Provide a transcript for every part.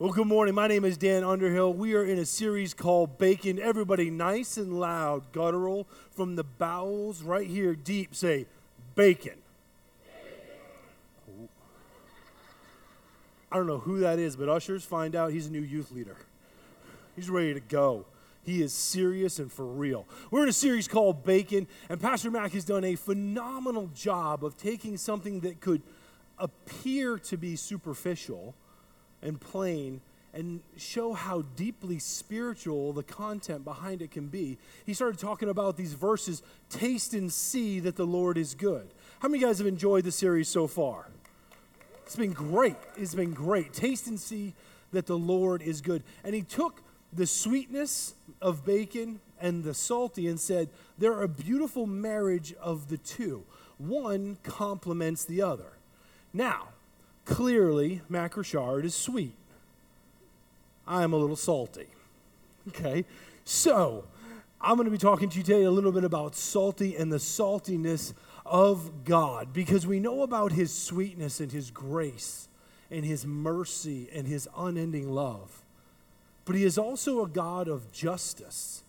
Well, good morning. My name is Dan Underhill. We are in a series called Bacon. Everybody, nice and loud, guttural, from the bowels right here, deep, say, Bacon. I don't know who that is, but ushers find out he's a new youth leader. He's ready to go. He is serious and for real. We're in a series called Bacon, and Pastor Mac has done a phenomenal job of taking something that could appear to be superficial and plain and show how deeply spiritual the content behind it can be. He started talking about these verses taste and see that the Lord is good. How many guys have enjoyed the series so far? It's been great. It's been great. Taste and see that the Lord is good. And he took the sweetness of bacon and the salty and said, they're a beautiful marriage of the two. One complements the other. Now, clearly, Mac Richard is sweet. I'm a little salty. Okay? So, I'm going to be talking to you today a little bit about salty and the saltiness of God because we know about his sweetness and his grace and his mercy and his unending love. But he is also a God of justice.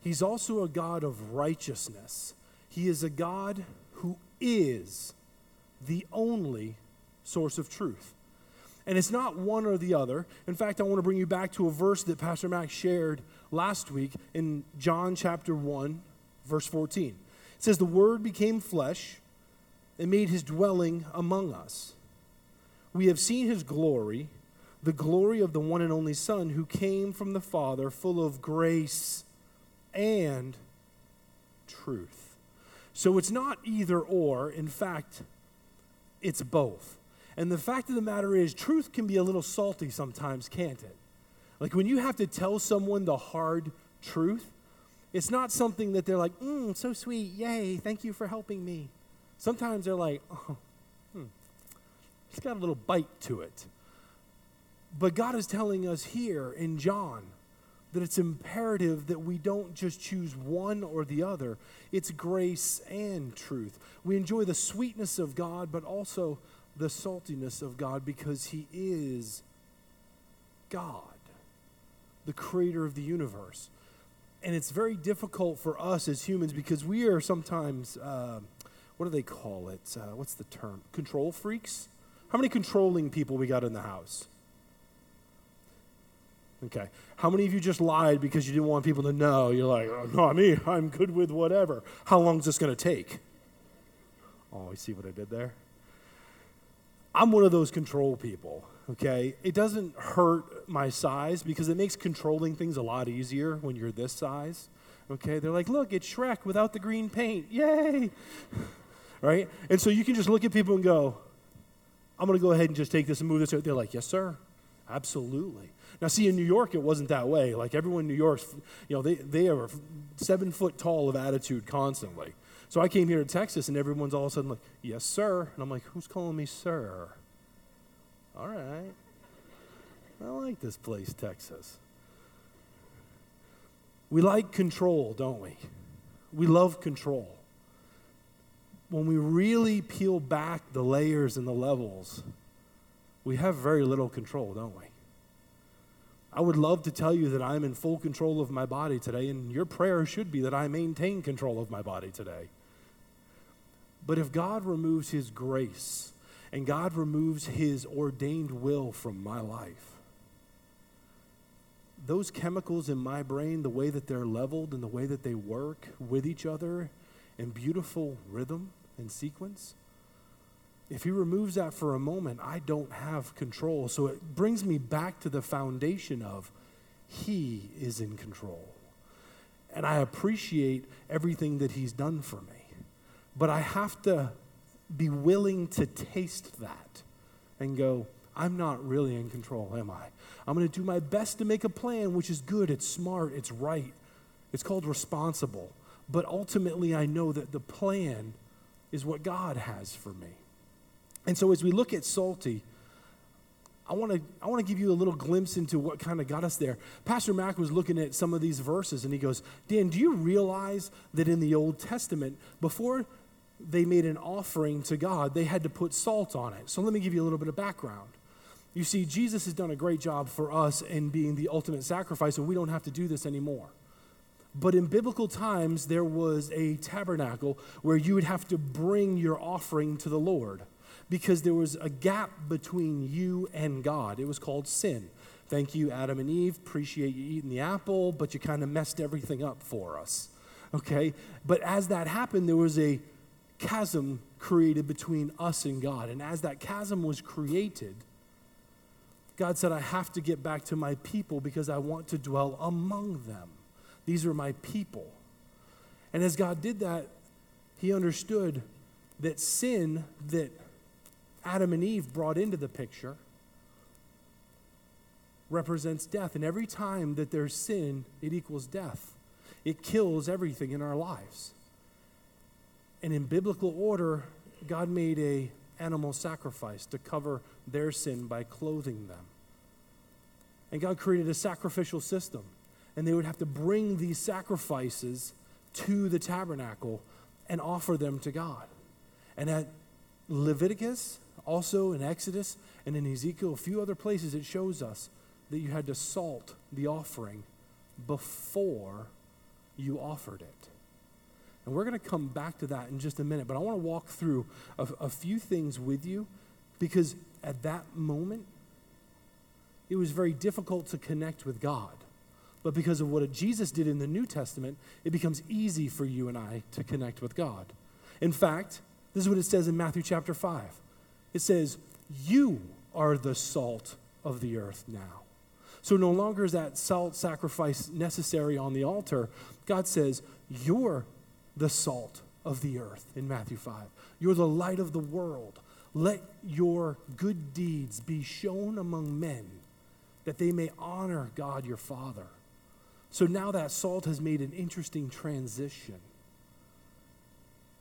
He's also a God of righteousness. He is a God who is the only source of truth. And it's not one or the other. In fact, I want to bring you back to a verse that Pastor Max shared last week in John chapter 1, verse 14. It says, The Word became flesh and made his dwelling among us. We have seen his glory, the glory of the one and only Son who came from the Father, full of grace and truth. So it's not either or. In fact, it's both. And the fact of the matter is, truth can be a little salty sometimes, can't it? Like when you have to tell someone the hard truth, it's not something that they're like, mm, so sweet, yay, thank you for helping me. Sometimes they're like, oh, hmm, it's got a little bite to it. But God is telling us here in John that it's imperative that we don't just choose one or the other. It's grace and truth. We enjoy the sweetness of God, but also the saltiness of God because He is God, the creator of the universe. And it's very difficult for us as humans because we are sometimes, uh, what do they call it? Uh, what's the term? Control freaks? How many controlling people we got in the house? Okay. How many of you just lied because you didn't want people to know? You're like, oh, not me. I'm good with whatever. How long is this going to take? Oh, you see what I did there? I'm one of those control people, okay? It doesn't hurt my size because it makes controlling things a lot easier when you're this size, okay? They're like, look, it's Shrek without the green paint. Yay! right? And so you can just look at people and go, I'm to go ahead and just take this and move this. Out. They're like, yes, sir. Absolutely. Now, see, in New York, it wasn't that way. Like everyone in New York, you know, they, they are seven foot tall of attitude constantly. So I came here to Texas, and everyone's all of a sudden like, Yes, sir. And I'm like, Who's calling me sir? All right. I like this place, Texas. We like control, don't we? We love control. When we really peel back the layers and the levels, we have very little control, don't we? I would love to tell you that I'm in full control of my body today, and your prayer should be that I maintain control of my body today. But if God removes His grace and God removes His ordained will from my life, those chemicals in my brain, the way that they're leveled and the way that they work with each other in beautiful rhythm and sequence, if he removes that for a moment, I don't have control. So it brings me back to the foundation of he is in control. And I appreciate everything that he's done for me. But I have to be willing to taste that and go, I'm not really in control, am I? I'm going to do my best to make a plan, which is good, it's smart, it's right. It's called responsible. But ultimately, I know that the plan is what God has for me. And so, as we look at salty, I want to I want to give you a little glimpse into what kind of got us there. Pastor Mac was looking at some of these verses and he goes, "Dan, do you realize that in the Old Testament, before they made an offering to God, they had to put salt on it. So let me give you a little bit of background. You see, Jesus has done a great job for us in being the ultimate sacrifice, and we don't have to do this anymore. But in biblical times, there was a tabernacle where you would have to bring your offering to the Lord because there was a gap between you and God. It was called sin. Thank you, Adam and Eve. Appreciate you eating the apple, but you kind of messed everything up for us. Okay? But as that happened, there was a chasm created between us and God. And as that chasm was created, God said, I have to get back to my people because I want to dwell among them. These are my people. And as God did that, he understood that sin that Adam and Eve brought into the picture represents death. And every time that there's sin, it equals death. It kills everything in our lives. And in biblical order, God made a animal sacrifice to cover their sin by clothing them. And God created a sacrificial system. And they would have to bring these sacrifices to the tabernacle and offer them to God. And at Leviticus, also in Exodus, and in Ezekiel, a few other places, it shows us that you had to salt the offering before you offered it. And we're going to come back to that in just a minute, but I want to walk through a, a few things with you because at that moment, it was very difficult to connect with God. But because of what Jesus did in the New Testament, it becomes easy for you and I to connect with God. In fact, this is what it says in Matthew chapter 5. It says, You are the salt of the earth now. So no longer is that salt sacrifice necessary on the altar. God says, You're the salt of the earth in Matthew 5. You're the light of the world. Let your good deeds be shown among men that they may honor God your Father. So now that salt has made an interesting transition.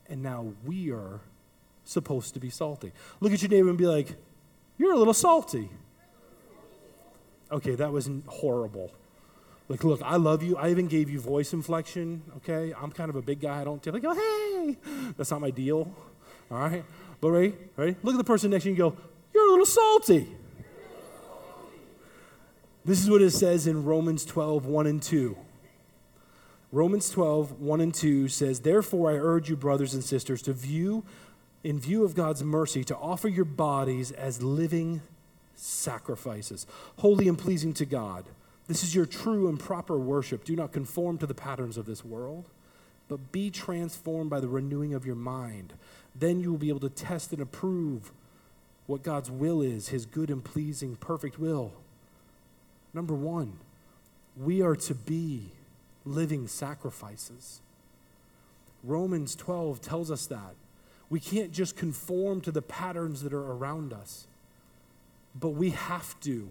And now we are supposed to be salty. Look at your neighbor and be like, You're a little salty. Okay, that was horrible. Like, look, I love you. I even gave you voice inflection, okay? I'm kind of a big guy. I don't like, oh, hey. That's not my deal, all right? But ready? Ready? Look at the person next to you and go, You're a little salty. This is what it says in Romans 12, 1 and 2. Romans 12, 1 and 2 says, Therefore I urge you, brothers and sisters, to view, in view of God's mercy, to offer your bodies as living sacrifices, holy and pleasing to God. This is your true and proper worship. Do not conform to the patterns of this world, but be transformed by the renewing of your mind. Then you will be able to test and approve what God's will is, his good and pleasing, perfect will. Number one, we are to be living sacrifices. Romans 12 tells us that. We can't just conform to the patterns that are around us, but we have to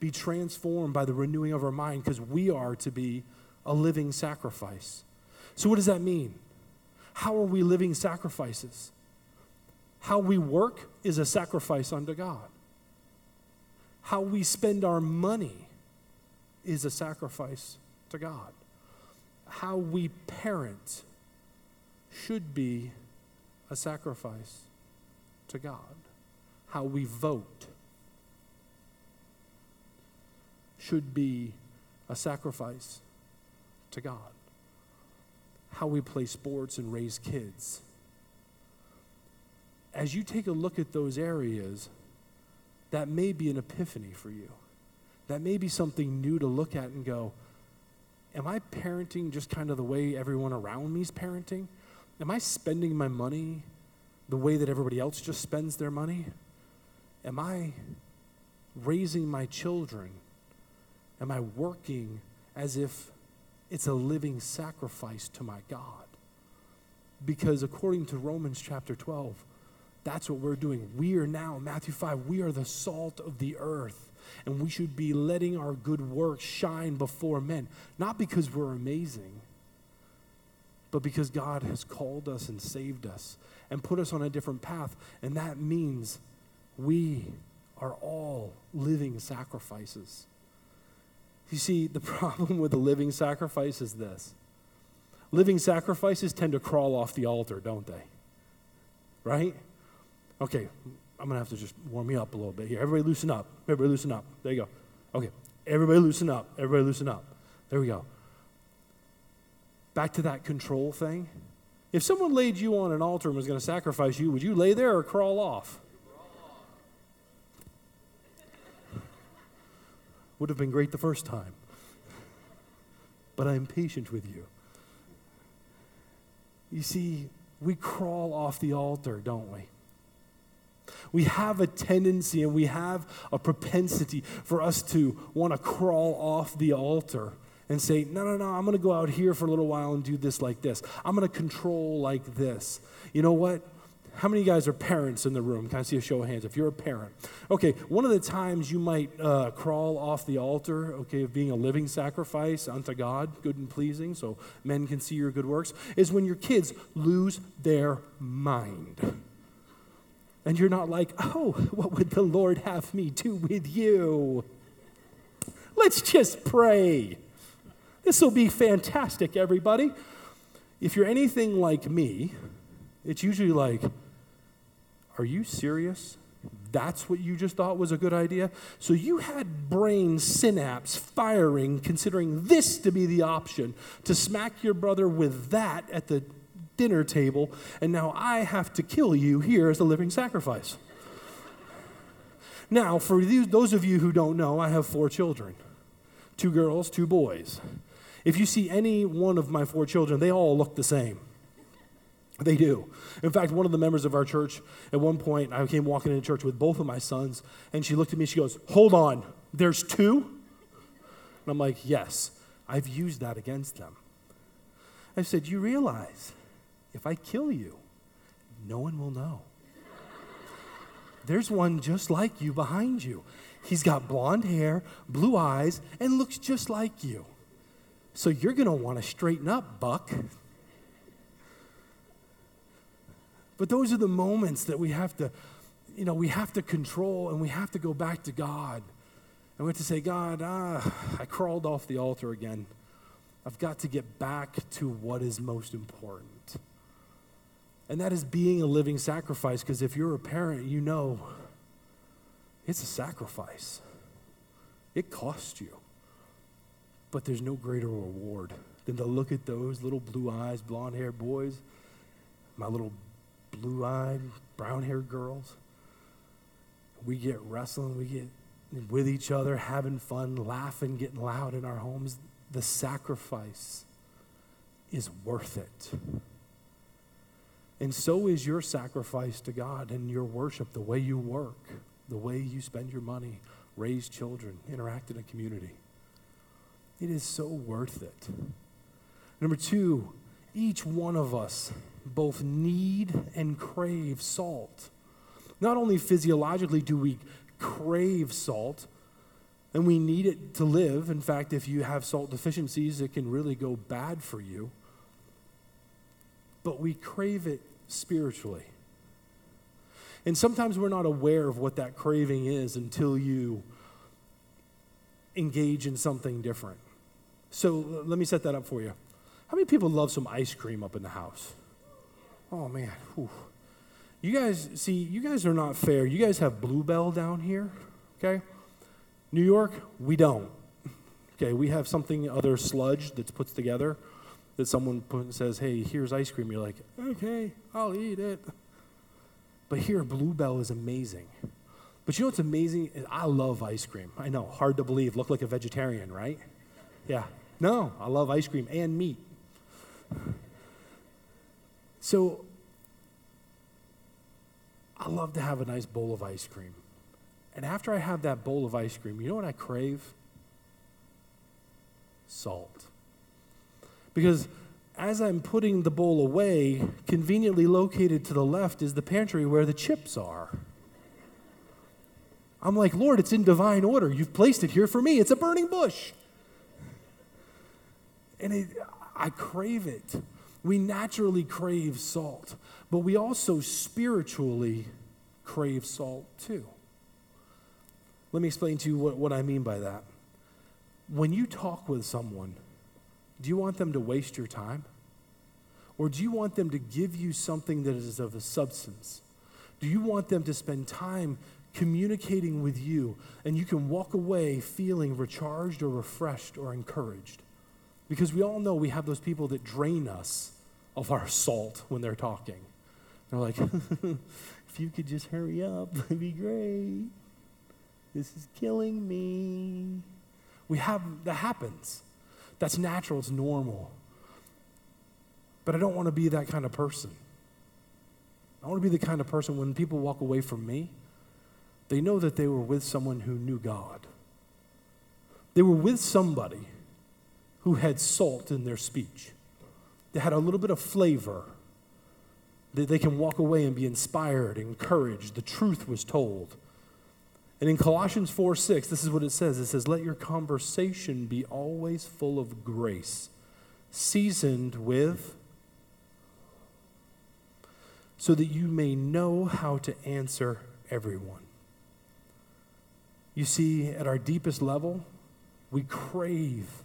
be transformed by the renewing of our mind because we are to be a living sacrifice. So, what does that mean? How are we living sacrifices? How we work is a sacrifice unto God. How we spend our money is a sacrifice to God. How we parent should be a sacrifice to God. How we vote should be a sacrifice to God. How we play sports and raise kids. As you take a look at those areas, that may be an epiphany for you that may be something new to look at and go, Am I parenting just kind of the way everyone around me is parenting? Am I spending my money the way that everybody else just spends their money? Am I raising my children? Am I working as if it's a living sacrifice to my God? Because according to Romans chapter 12, that's what we're doing. We are now, Matthew 5, we are the salt of the earth and we should be letting our good works shine before men, not because we're amazing, but because God has called us and saved us and put us on a different path. And that means we are all living sacrifices. You see, the problem with the living sacrifice is this living sacrifices tend to crawl off the altar, don't they? Right? Okay, I'm going to have to just warm you up a little bit here. Everybody loosen up. Everybody loosen up. There you go. Okay. Everybody loosen up. Everybody loosen up. There we go. Back to that control thing. If someone laid you on an altar and was going to sacrifice you, would you lay there or crawl off? Would have been great the first time. But I'm patient with you. You see, we crawl off the altar, don't we? We have a tendency and we have a propensity for us to want to crawl off the altar and say, no, no, no, I'm going to go out here for a little while and do this like this. I'm going to control like this. You know what? How many of you guys are parents in the room? Can I see a show of hands if you're a parent? Okay, one of the times you might uh, crawl off the altar, okay, of being a living sacrifice unto God, good and pleasing, so men can see your good works, is when your kids lose their mind. And you're not like, oh, what would the Lord have me do with you? Let's just pray. This will be fantastic, everybody. If you're anything like me, it's usually like, are you serious? That's what you just thought was a good idea? So you had brain synapse firing, considering this to be the option to smack your brother with that at the dinner table, and now I have to kill you here as a living sacrifice. Now, for those of you who don't know, I have four children two girls, two boys. If you see any one of my four children, they all look the same. They do. In fact, one of the members of our church, at one point, I came walking into church with both of my sons, and she looked at me, she goes, Hold on, there's two? And I'm like, Yes, I've used that against them. I said, You realize if I kill you, no one will know. There's one just like you behind you. He's got blonde hair, blue eyes, and looks just like you. So you're going to want to straighten up, Buck. But those are the moments that we have to, you know, we have to control and we have to go back to God. And we have to say, God, ah, I crawled off the altar again. I've got to get back to what is most important. And that is being a living sacrifice, because if you're a parent, you know it's a sacrifice. It costs you. But there's no greater reward than to look at those little blue eyes, blonde haired boys, my little blue eyed, brown haired girls. We get wrestling, we get with each other, having fun, laughing, getting loud in our homes. The sacrifice is worth it. And so is your sacrifice to God and your worship, the way you work, the way you spend your money, raise children, interact in a community. It is so worth it. Number two, each one of us both need and crave salt. Not only physiologically do we crave salt, and we need it to live. In fact, if you have salt deficiencies, it can really go bad for you. But we crave it spiritually. And sometimes we're not aware of what that craving is until you engage in something different. So let me set that up for you. How many people love some ice cream up in the house? Oh man, Whew. you guys see, you guys are not fair. You guys have Bluebell down here, okay? New York, we don't. Okay, we have something other sludge that's put together that someone put, says, "Hey, here's ice cream." You're like, "Okay, I'll eat it." But here, Bluebell is amazing. But you know what's amazing? I love ice cream. I know, hard to believe. Look like a vegetarian, right? Yeah. No, I love ice cream and meat. So I love to have a nice bowl of ice cream. And after I have that bowl of ice cream, you know what I crave? Salt. Because as I'm putting the bowl away, conveniently located to the left is the pantry where the chips are. I'm like, Lord, it's in divine order. You've placed it here for me. It's a burning bush. And it, I crave it. We naturally crave salt, but we also spiritually crave salt too. Let me explain to you what, what I mean by that. When you talk with someone, do you want them to waste your time? Or do you want them to give you something that is of a substance? Do you want them to spend time communicating with you and you can walk away feeling recharged or refreshed or encouraged? Because we all know we have those people that drain us of our salt when they're talking. They're like, if you could just hurry up, it'd be great. This is killing me. We have, that happens. That's natural, it's normal. But I don't want to be that kind of person. I want to be the kind of person when people walk away from me, they know that they were with someone who knew God. They were with somebody who had salt in their speech. They had a little bit of flavor. That they can walk away and be inspired, encouraged. The truth was told. And in Colossians 4 6, this is what it says it says, Let your conversation be always full of grace, seasoned with, so that you may know how to answer everyone. You see, at our deepest level, we crave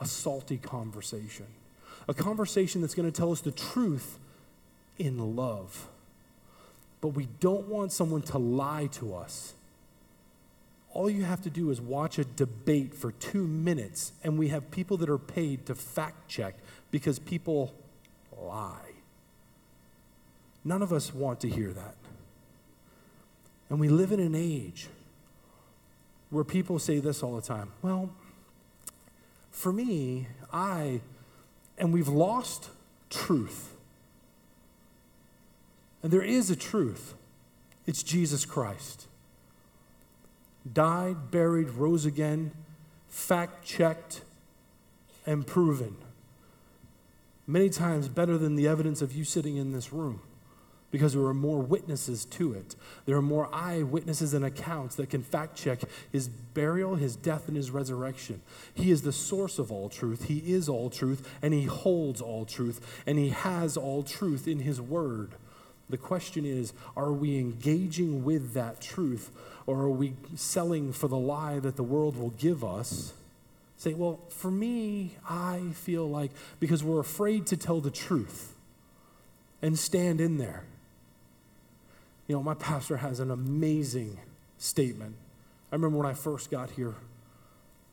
a salty conversation, a conversation that's going to tell us the truth in love. But we don't want someone to lie to us. All you have to do is watch a debate for two minutes, and we have people that are paid to fact check because people lie. None of us want to hear that. And we live in an age where people say this all the time. Well, for me, I, and we've lost truth. And there is a truth it's Jesus Christ. Died, buried, rose again, fact checked, and proven. Many times better than the evidence of you sitting in this room because there are more witnesses to it. There are more eyewitnesses and accounts that can fact check his burial, his death, and his resurrection. He is the source of all truth. He is all truth, and he holds all truth, and he has all truth in his word. The question is are we engaging with that truth, or are we selling for the lie that the world will give us? Say, well, for me, I feel like, because we're afraid to tell the truth and stand in there. You know, my pastor has an amazing statement. I remember when I first got here,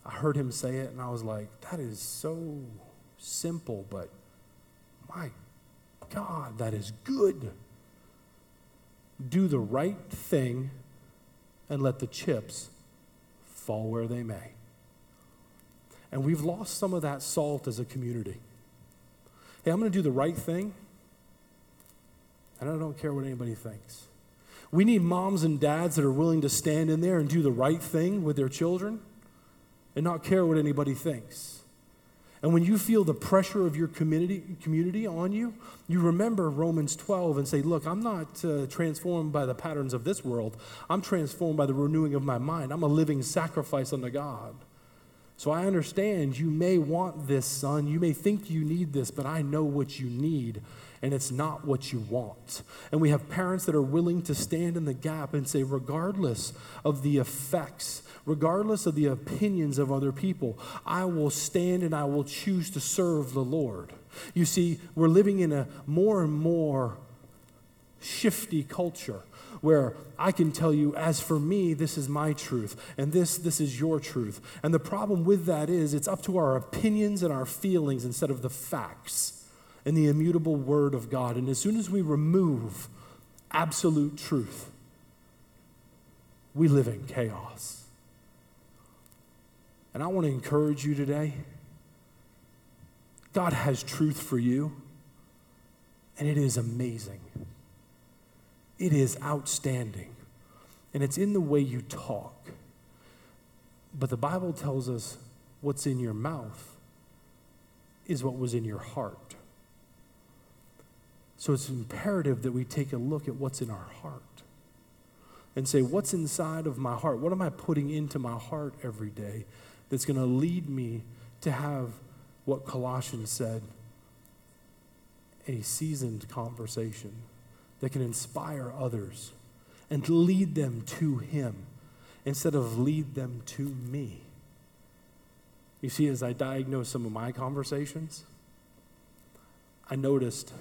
I heard him say it, and I was like, that is so simple, but my God, that is good. Do the right thing and let the chips fall where they may. And we've lost some of that salt as a community. Hey, I'm going to do the right thing, and I don't care what anybody thinks. We need moms and dads that are willing to stand in there and do the right thing with their children and not care what anybody thinks. And when you feel the pressure of your community, community on you, you remember Romans 12 and say, Look, I'm not uh, transformed by the patterns of this world. I'm transformed by the renewing of my mind. I'm a living sacrifice unto God. So I understand you may want this, son. You may think you need this, but I know what you need and it's not what you want. And we have parents that are willing to stand in the gap and say, regardless of the effects, regardless of the opinions of other people, I will stand and I will choose to serve the Lord. You see, we're living in a more and more shifty culture where I can tell you, as for me, this is my truth, and this, this is your truth. And the problem with that is it's up to our opinions and our feelings instead of the facts and the immutable Word of God. And as soon as we remove absolute truth, we live in chaos. And I want to encourage you today God has truth for you, and it is amazing. It is outstanding. And it's in the way you talk. But the Bible tells us what's in your mouth is what was in your heart. So it's imperative that we take a look at what's in our heart and say, what's inside of my heart? What am I putting into my heart every day that's going to lead me to have what Colossians said a seasoned conversation that can inspire others and lead them to Him instead of lead them to me. You see, as I diagnosed some of my conversations, I noticed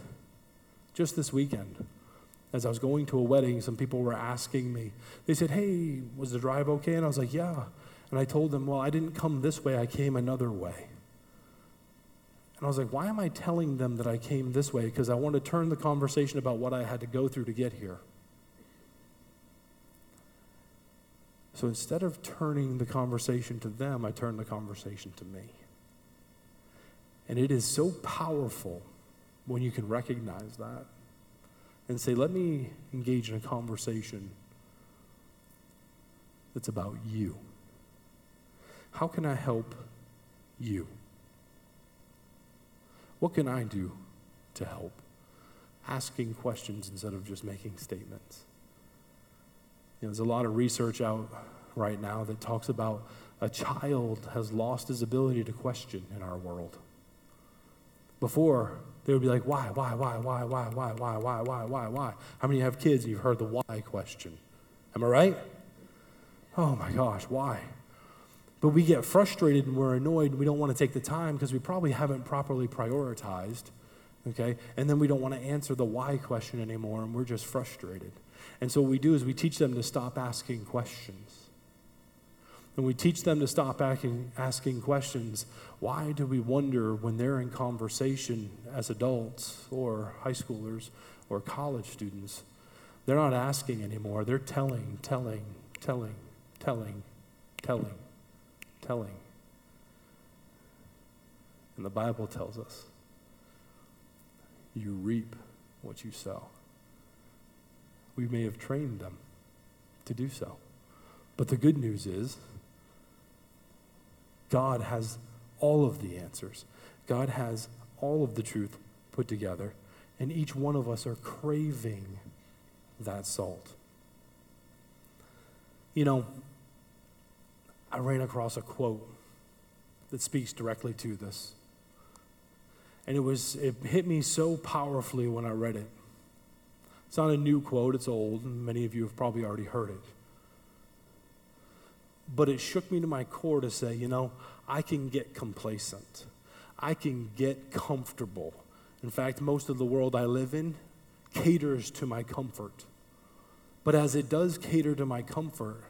just this weekend As I was going to a wedding, some people were asking me, they said, Hey, was the drive okay? And I was like, Yeah. And I told them, Well, I didn't come this way, I came another way. And I was like, Why am I telling them that I came this way? Because I want to turn the conversation about what I had to go through to get here. So instead of turning the conversation to them, I turned the conversation to me. And it is so powerful when you can recognize that and say, let me engage in a conversation that's about you. How can I help you? What can I do to help? Asking questions instead of just making statements. You know, there's a lot of research out right now that talks about a child has lost his ability to question in our world. Before, they would be like, why, why, why, why, why, why, why, why, why, why, why? How many have kids and you've heard the why question? Am I right? Oh my gosh, why? But we get frustrated and we're annoyed we don't want to take the time because we probably haven't properly prioritized, okay? And then we don't want to answer the why question anymore and we're just frustrated. And so what we do is we teach them to stop asking questions. And we teach them to stop asking, asking questions. Why do we wonder when they're in conversation as adults or high schoolers or college students? They're not asking anymore. They're telling, telling, telling, telling, telling, telling. And the Bible tells us you reap what you sow. We may have trained them to do so. But the good news is, God has all of the answers. God has all of the truth put together, and each one of us are craving that salt. You know, I ran across a quote that speaks directly to this. And it was it hit me so powerfully when I read it. It's not a new quote, it's old, and many of you have probably already heard it. But it shook me to my core to say, you know, I can get complacent. I can get comfortable. In fact, most of the world I live in caters to my comfort. But as it does cater to my comfort,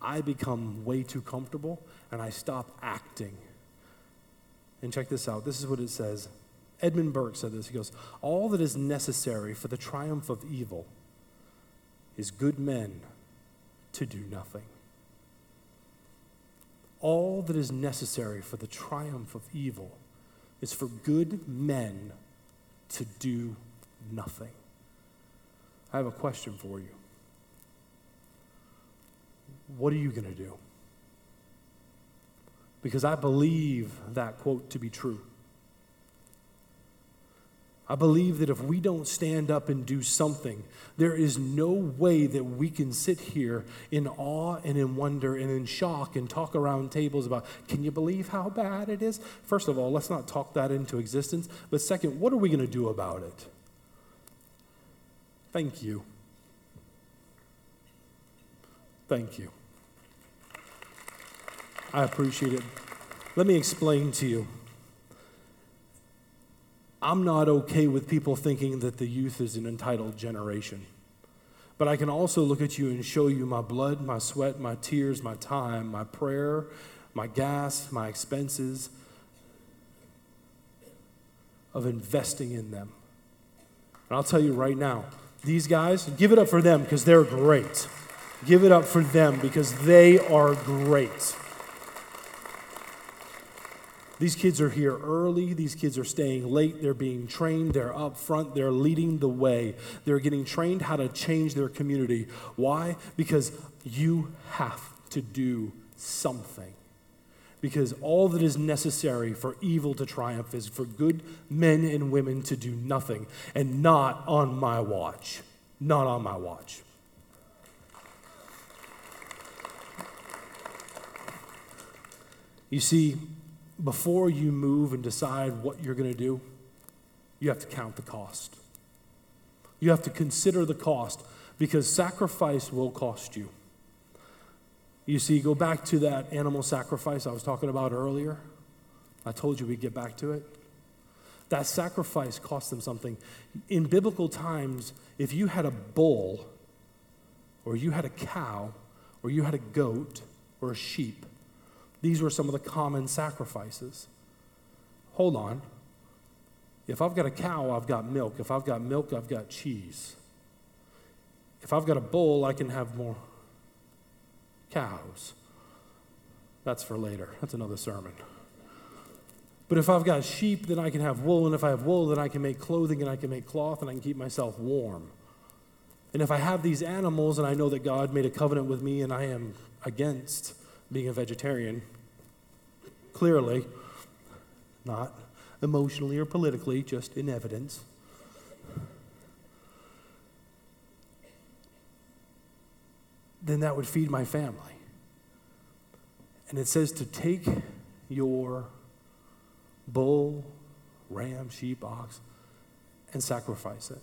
I become way too comfortable and I stop acting. And check this out. This is what it says. Edmund Burke said this. He goes, All that is necessary for the triumph of evil is good men to do nothing all that is necessary for the triumph of evil is for good men to do nothing. I have a question for you. What are you going to do? Because I believe that quote to be true. I believe that if we don't stand up and do something, there is no way that we can sit here in awe and in wonder and in shock and talk around tables about, can you believe how bad it is? First of all, let's not talk that into existence. But second, what are we going to do about it? Thank you. Thank you. I appreciate it. Let me explain to you. I'm not okay with people thinking that the youth is an entitled generation. But I can also look at you and show you my blood, my sweat, my tears, my time, my prayer, my gas, my expenses of investing in them. And I'll tell you right now, these guys, give it up for them because they're great. Give it up for them because they are great. These kids are here early. These kids are staying late. They're being trained. They're up front. They're leading the way. They're getting trained how to change their community. Why? Because you have to do something. Because all that is necessary for evil to triumph is for good men and women to do nothing, and not on my watch. Not on my watch. You see, before you move and decide what you're going to do, you have to count the cost. You have to consider the cost because sacrifice will cost you. You see, go back to that animal sacrifice I was talking about earlier. I told you we'd get back to it. That sacrifice cost them something. In biblical times, if you had a bull, or you had a cow, or you had a goat, or a sheep, these were some of the common sacrifices. Hold on. If I've got a cow, I've got milk. If I've got milk, I've got cheese. If I've got a bull, I can have more cows. That's for later. That's another sermon. But if I've got sheep, then I can have wool. And if I have wool, then I can make clothing and I can make cloth and I can keep myself warm. And if I have these animals and I know that God made a covenant with me and I am against being a vegetarian, clearly, not emotionally or politically, just in evidence. Then that would feed my family. And it says to take your bull, ram, sheep, ox, and sacrifice it.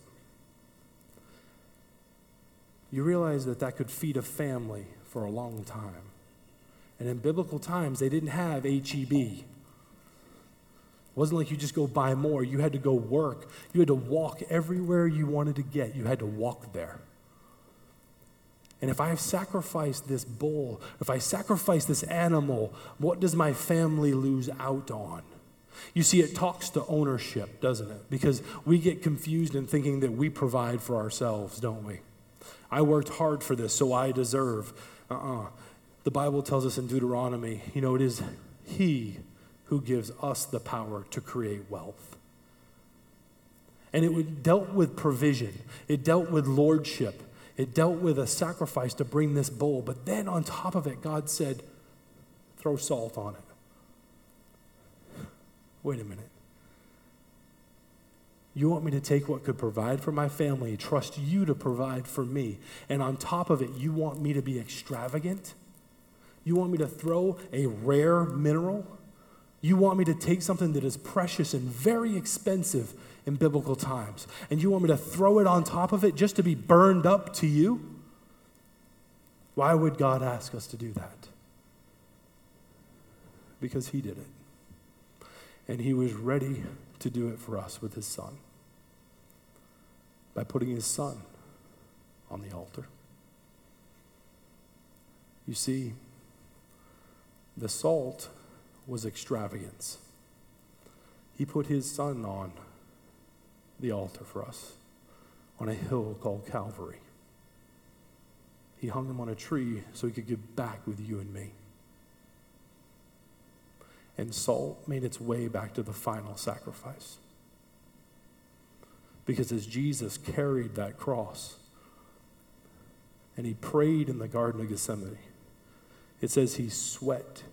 You realize that that could feed a family for a long time. And in biblical times, they didn't have HEB. It wasn't like you just go buy more. You had to go work. You had to walk everywhere you wanted to get. You had to walk there. And if I have sacrificed this bull, if I sacrifice this animal, what does my family lose out on? You see, it talks to ownership, doesn't it? Because we get confused in thinking that we provide for ourselves, don't we? I worked hard for this, so I deserve. Uh uh-uh. uh The Bible tells us in Deuteronomy, you know, it is He who gives us the power to create wealth. And it dealt with provision, it dealt with lordship, it dealt with a sacrifice to bring this bowl. But then on top of it, God said, throw salt on it. Wait a minute. You want me to take what could provide for my family, trust you to provide for me, and on top of it, you want me to be extravagant? You want me to throw a rare mineral? You want me to take something that is precious and very expensive in biblical times, and you want me to throw it on top of it just to be burned up to you? Why would God ask us to do that? Because He did it and he was ready to do it for us with his son by putting his son on the altar. You see, the salt was extravagance. He put his son on the altar for us on a hill called Calvary. He hung him on a tree so he could get back with you and me and salt made its way back to the final sacrifice. Because as Jesus carried that cross and he prayed in the Garden of Gethsemane, it says he sweat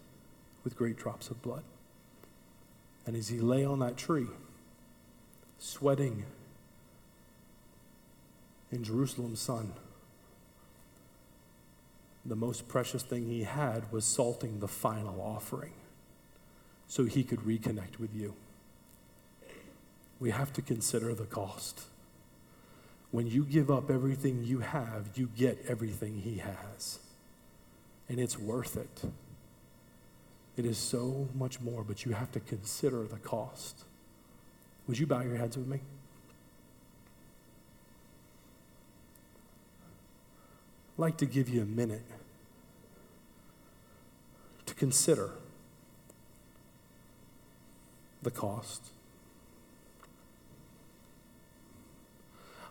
with great drops of blood. And as he lay on that tree, sweating in Jerusalem's sun, the most precious thing he had was salting the final offering so he could reconnect with you. We have to consider the cost. When you give up everything you have, you get everything he has. And it's worth it. It is so much more, but you have to consider the cost. Would you bow your heads with me? I'd like to give you a minute to consider the cost.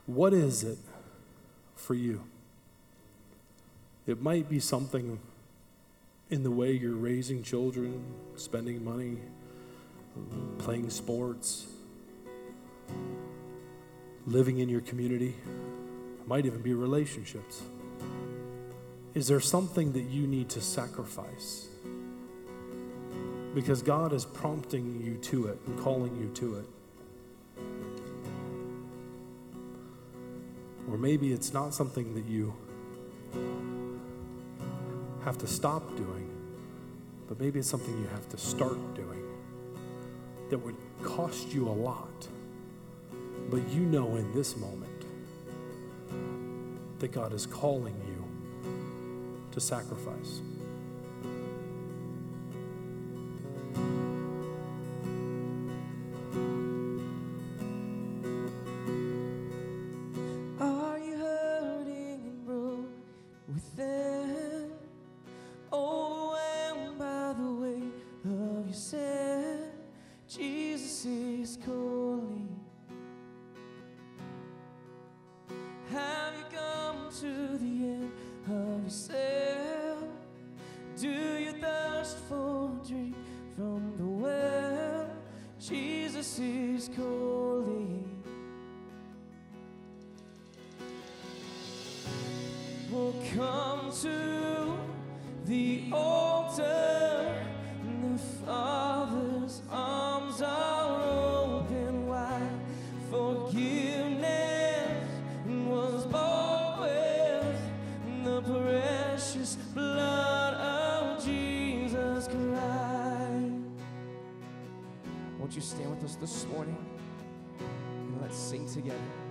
What is it for you? It might be something in the way you're raising children, spending money, playing sports, living in your community. It might even be relationships. Is there something that you need to sacrifice? because God is prompting you to it and calling you to it. Or maybe it's not something that you have to stop doing, but maybe it's something you have to start doing that would cost you a lot. But you know in this moment that God is calling you to sacrifice. Us this morning? And let's sing together.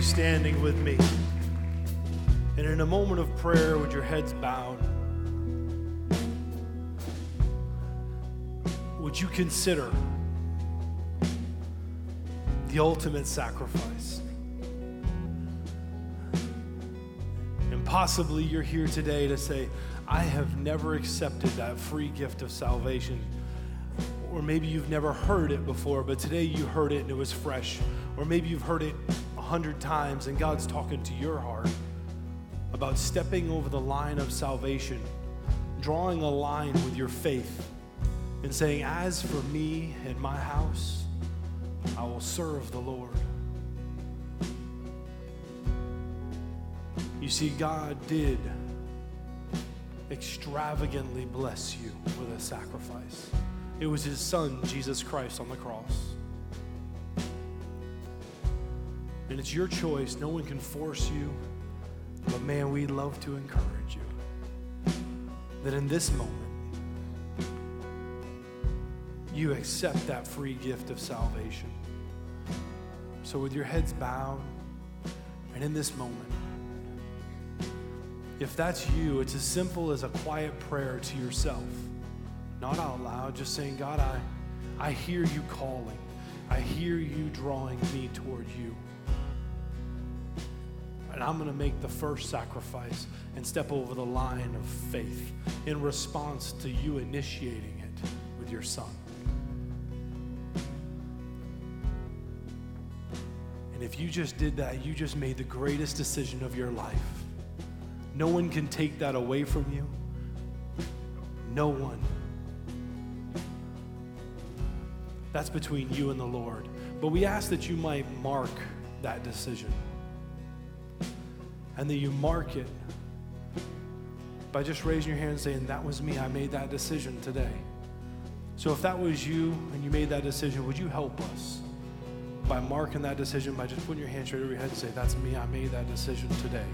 Standing with me? And in a moment of prayer, with your heads bowed, would you consider the ultimate sacrifice? And possibly you're here today to say, I have never accepted that free gift of salvation. Or maybe you've never heard it before, but today you heard it and it was fresh. Or maybe you've heard it hundred times and God's talking to your heart about stepping over the line of salvation, drawing a line with your faith, and saying, As for me and my house, I will serve the Lord. You see, God did extravagantly bless you with a sacrifice. It was his son, Jesus Christ, on the cross. And it's your choice. No one can force you. But man, we'd love to encourage you that in this moment, you accept that free gift of salvation. So, with your heads bowed, and in this moment, if that's you, it's as simple as a quiet prayer to yourself, not out loud, just saying, God, I, I hear you calling. I hear you drawing me toward you. And I'm going to make the first sacrifice and step over the line of faith in response to you initiating it with your son. And if you just did that, you just made the greatest decision of your life. No one can take that away from you. No one. That's between you and the Lord. But we ask that you might mark that decision. And that you mark it by just raising your hand and saying, That was me. I made that decision today. So if that was you and you made that decision, would you help us by marking that decision, by just putting your hand straight over your head and say, That's me. I made that decision today.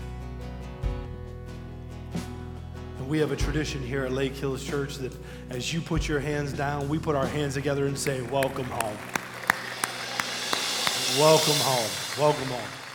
And we have a tradition here at Lake Hills Church that as you put your hands down, we put our hands together and say, Welcome home. Welcome home. Welcome home.